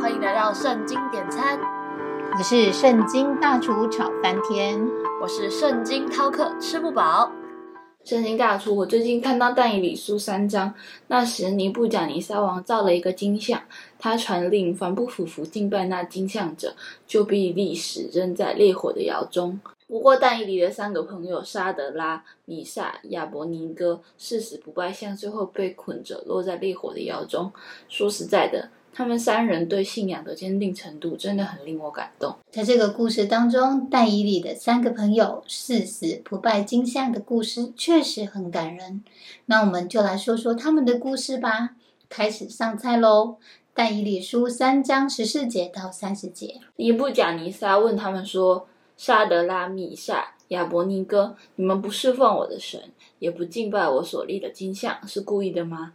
欢迎来到圣经点餐，我是圣经大厨炒翻天，我是圣经饕客吃不饱。圣经大厨，我最近看到但以理书三章，那时尼布甲尼撒王造了一个金像，他传令凡不俯伏敬拜那金像者，就必立时扔在烈火的窑中。不过但以理的三个朋友沙德拉、米萨、亚伯尼哥誓死不拜像，最后被捆着落在烈火的窑中。说实在的。他们三人对信仰的坚定程度真的很令我感动。在这个故事当中，但以理的三个朋友誓死不拜金像的故事确实很感人。那我们就来说说他们的故事吧。开始上菜喽！但以理书三章十四节到三十节，尼布贾尼撒问他们说：“沙德拉米萨亚伯尼哥，你们不侍奉我的神，也不敬拜我所立的金像，是故意的吗？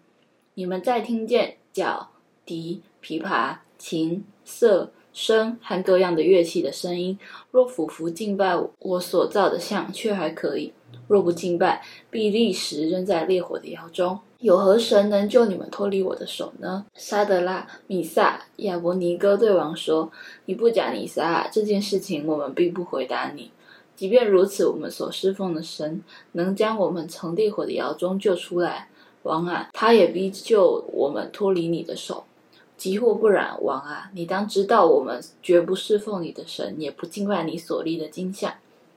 你们在听见脚。”笛、琵琶、琴、瑟、笙和各样的乐器的声音，若俯伏敬拜我所造的像，却还可以；若不敬拜，必立时扔在烈火的窑中。有何神能救你们脱离我的手呢？沙德拉、米萨、亚伯尼哥对王说：“你不讲尼撒，这件事情我们并不回答你。即便如此，我们所侍奉的神能将我们从烈火的窑中救出来。王啊，他也必救我们脱离你的手。”即或不然，王啊，你当知道，我们绝不侍奉你的神，也不敬拜你所立的金像。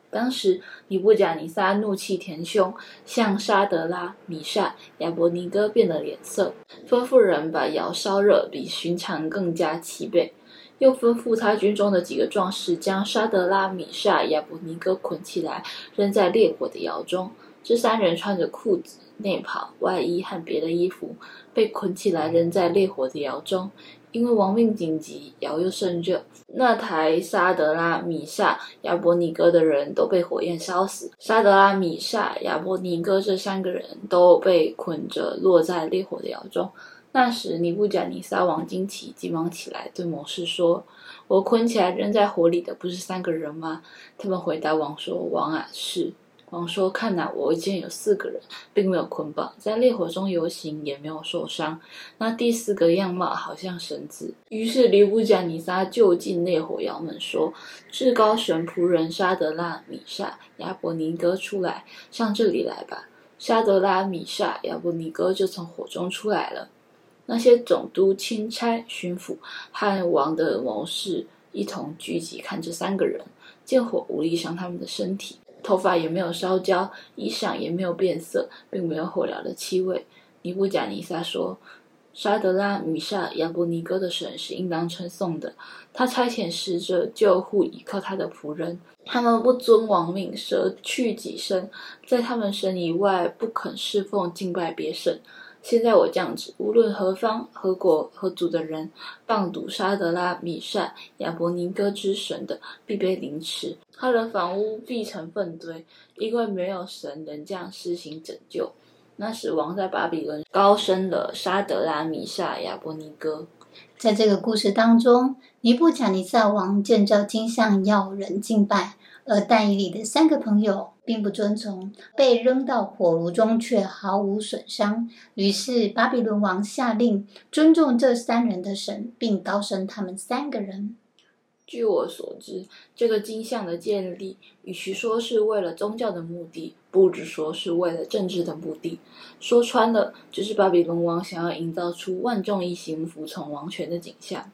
当时，尼布甲尼撒怒气填胸，向沙德拉、米沙、亚伯尼哥变了脸色，吩咐人把窑烧热，比寻常更加齐备。又吩咐他军中的几个壮士，将沙德拉、米沙、亚伯尼哥捆起来，扔在烈火的窑中。这三人穿着裤子。内袍、外衣和别的衣服被捆起来扔在烈火的窑中，因为亡命紧急，窑又甚热。那台沙德拉、米萨、亚伯尼哥的人都被火焰烧死。沙德拉、米萨、亚伯尼哥这三个人都被捆着落在烈火的窑中。那时，尼布甲尼撒王惊奇，急忙起来对谋士说：“我捆起来扔在火里的不是三个人吗？”他们回答王说：“王啊，是。”王说：“看呐，我见有四个人，并没有捆绑，在烈火中游行，也没有受伤。那第四个样貌好像神子。”于是尼布贾尼撒就近烈火窑门说：“至高神仆人沙德拉、米沙、亚伯尼哥出来，上这里来吧。”沙德拉、米沙、亚伯尼哥就从火中出来了。那些总督、钦差、巡抚和王的谋士一同聚集，看这三个人，见火无力伤他们的身体。头发也没有烧焦，衣裳也没有变色，并没有火燎的气味。尼布贾尼撒说：“沙德拉、米沙、亚伯尼哥的神是应当称颂的。他差遣使者救护倚靠他的仆人，他们不遵王命，舍去己身，在他们神以外不肯侍奉敬拜别神。”现在我降旨，无论何方、何国、何族的人，棒赌沙德拉、米善、亚伯尼哥之神的，必被凌迟；他的房屋必成粪堆，因为没有神能这样施行拯救。那时，王在巴比伦高升了沙德拉、米萨、亚伯尼哥。在这个故事当中，尼布甲尼撒王建造金像要人敬拜。而但以里的三个朋友并不遵从，被扔到火炉中却毫无损伤。于是巴比伦王下令尊重这三人的神，并高升他们三个人。据我所知，这个金像的建立，与其说是为了宗教的目的，不如说是为了政治的目的。说穿了，就是巴比伦王想要营造出万众一心、服从王权的景象。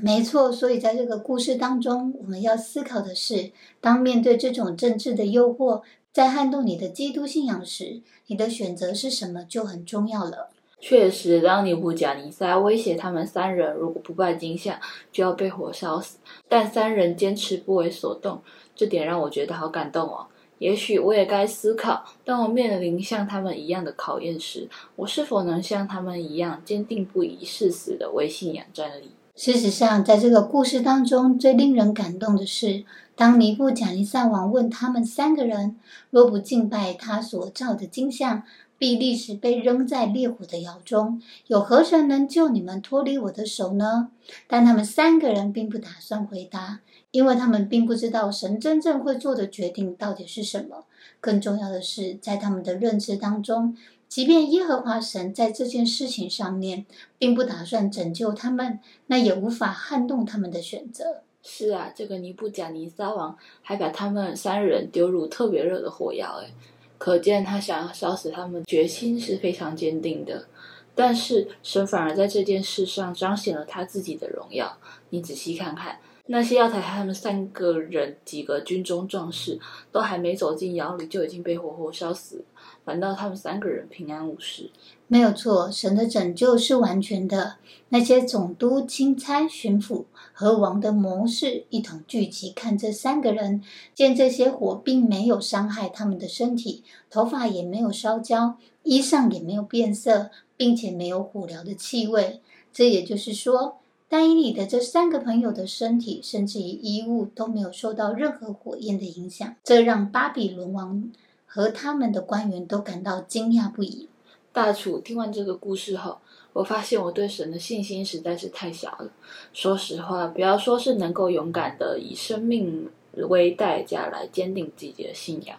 没错，所以在这个故事当中，我们要思考的是：当面对这种政治的诱惑，在撼动你的基督信仰时，你的选择是什么就很重要了。确实，当尼布甲尼撒威胁他们三人，如果不拜金像，就要被火烧死，但三人坚持不为所动，这点让我觉得好感动哦。也许我也该思考：当我面临像他们一样的考验时，我是否能像他们一样坚定不移、誓死的为信仰站立？事实上，在这个故事当中，最令人感动的是，当尼布甲尼撒王问他们三个人：若不敬拜他所造的金像，必立时被扔在烈火的窑中，有何神能救你们脱离我的手呢？但他们三个人并不打算回答，因为他们并不知道神真正会做的决定到底是什么。更重要的是，在他们的认知当中，即便耶和华神在这件事情上面并不打算拯救他们，那也无法撼动他们的选择。是啊，这个尼布甲尼撒王还把他们三人丢入特别热的火窑，哎，可见他想要烧死他们决心是非常坚定的。但是神反而在这件事上彰显了他自己的荣耀。你仔细看看，那些要抬他们三个人几个军中壮士，都还没走进窑里就已经被活活烧死，反倒他们三个人平安无事。没有错，神的拯救是完全的。那些总督、钦差、巡抚和王的谋士一同聚集，看这三个人，见这些火并没有伤害他们的身体，头发也没有烧焦，衣裳也没有变色，并且没有火燎的气味。这也就是说，丹伊里的这三个朋友的身体，甚至于衣物都没有受到任何火焰的影响。这让巴比伦王和他们的官员都感到惊讶不已。大楚听完这个故事后，我发现我对神的信心实在是太小了。说实话，不要说是能够勇敢的以生命为代价来坚定自己的信仰，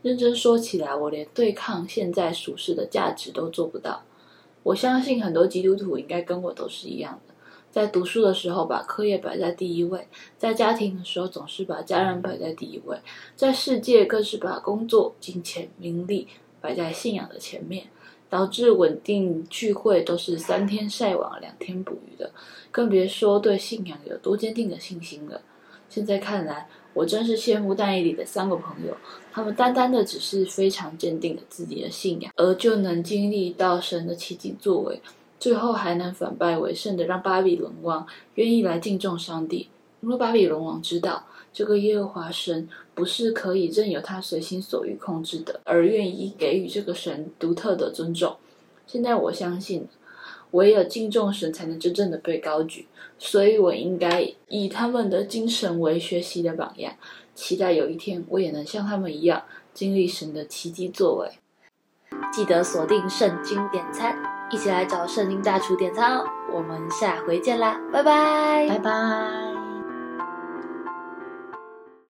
认真说起来，我连对抗现在属世的价值都做不到。我相信很多基督徒应该跟我都是一样的，在读书的时候把课业摆在第一位，在家庭的时候总是把家人摆在第一位，在世界更是把工作、金钱、名利摆在信仰的前面。导致稳定聚会都是三天晒网两天捕鱼的，更别说对信仰有多坚定的信心了。现在看来，我真是羡慕大义里的三个朋友，他们单单的只是非常坚定的自己的信仰，而就能经历到神的奇迹作为，最后还能反败为胜的让巴比伦王愿意来敬重上帝。因为巴比伦王知道。这个耶和华神不是可以任由他随心所欲控制的，而愿意给予这个神独特的尊重。现在我相信，唯有敬重神，才能真正的被高举。所以我应该以他们的精神为学习的榜样，期待有一天我也能像他们一样，经历神的奇迹作为。记得锁定圣经点餐，一起来找圣经大厨点餐哦。我们下回见啦，拜拜，拜拜。